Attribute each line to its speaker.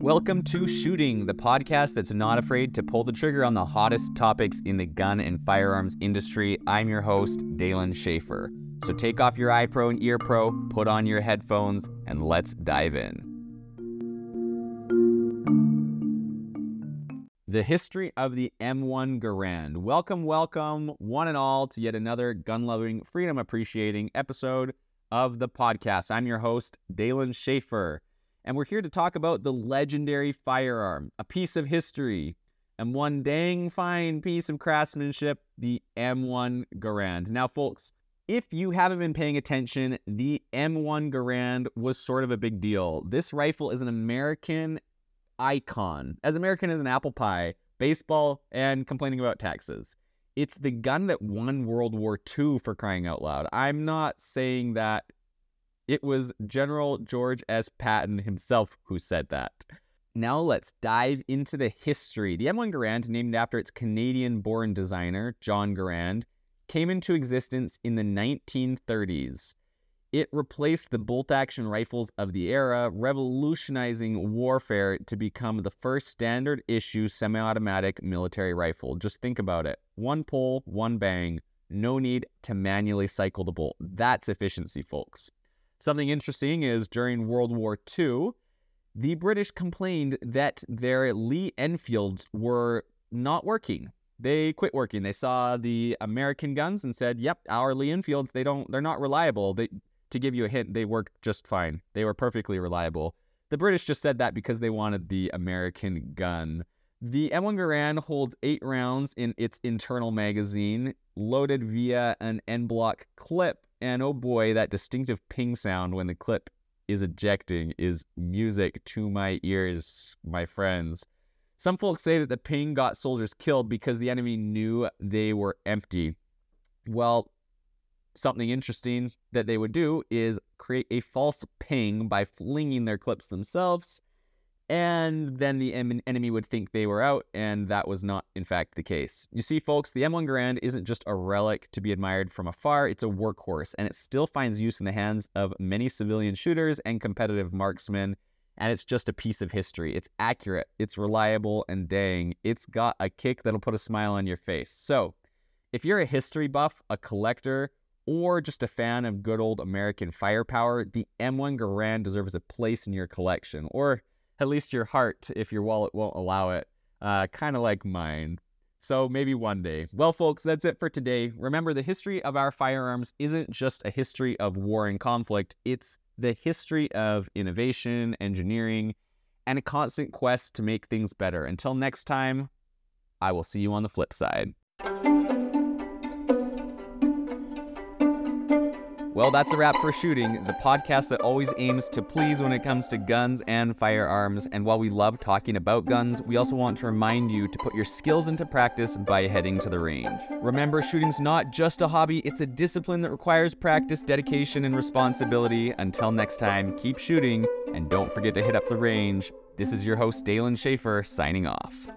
Speaker 1: Welcome to Shooting, the podcast that's not afraid to pull the trigger on the hottest topics in the gun and firearms industry. I'm your host, Dalen Schaefer. So take off your EyePro and EarPro, put on your headphones, and let's dive in. The history of the M1 Garand. Welcome, welcome, one and all, to yet another gun loving, freedom appreciating episode of the podcast. I'm your host, Dalen Schaefer, and we're here to talk about the legendary firearm, a piece of history, and one dang fine piece of craftsmanship, the M1 Garand. Now, folks, if you haven't been paying attention, the M1 Garand was sort of a big deal. This rifle is an American icon, as American as an apple pie, baseball, and complaining about taxes. It's the gun that won World War II for crying out loud. I'm not saying that it was General George S. Patton himself who said that. Now let's dive into the history. The M1 Garand, named after its Canadian born designer, John Garand, came into existence in the 1930s. It replaced the bolt action rifles of the era, revolutionizing warfare to become the first standard issue semi automatic military rifle. Just think about it one pull, one bang, no need to manually cycle the bolt. That's efficiency, folks. Something interesting is during World War II, the British complained that their Lee Enfields were not working. They quit working. They saw the American guns and said, "Yep, our Lee Enfields, they don't they're not reliable. They to give you a hint, they worked just fine. They were perfectly reliable. The British just said that because they wanted the American gun. The M1 Garand holds eight rounds in its internal magazine, loaded via an en bloc clip. And oh boy, that distinctive ping sound when the clip is ejecting is music to my ears, my friends. Some folks say that the ping got soldiers killed because the enemy knew they were empty. Well, something interesting that they would do is create a false ping by flinging their clips themselves. And then the em- enemy would think they were out, and that was not, in fact, the case. You see, folks, the M1 Garand isn't just a relic to be admired from afar, it's a workhorse, and it still finds use in the hands of many civilian shooters and competitive marksmen. And it's just a piece of history. It's accurate, it's reliable, and dang, it's got a kick that'll put a smile on your face. So, if you're a history buff, a collector, or just a fan of good old American firepower, the M1 Garand deserves a place in your collection, or at least your heart if your wallet won't allow it, uh, kind of like mine. So maybe one day. Well, folks, that's it for today. Remember, the history of our firearms isn't just a history of war and conflict, it's the history of innovation, engineering, and a constant quest to make things better. Until next time, I will see you on the flip side. Well, that's a wrap for Shooting, the podcast that always aims to please when it comes to guns and firearms. And while we love talking about guns, we also want to remind you to put your skills into practice by heading to the range. Remember, shooting's not just a hobby, it's a discipline that requires practice, dedication, and responsibility. Until next time, keep shooting, and don't forget to hit up the range. This is your host, Dalen Schaefer, signing off.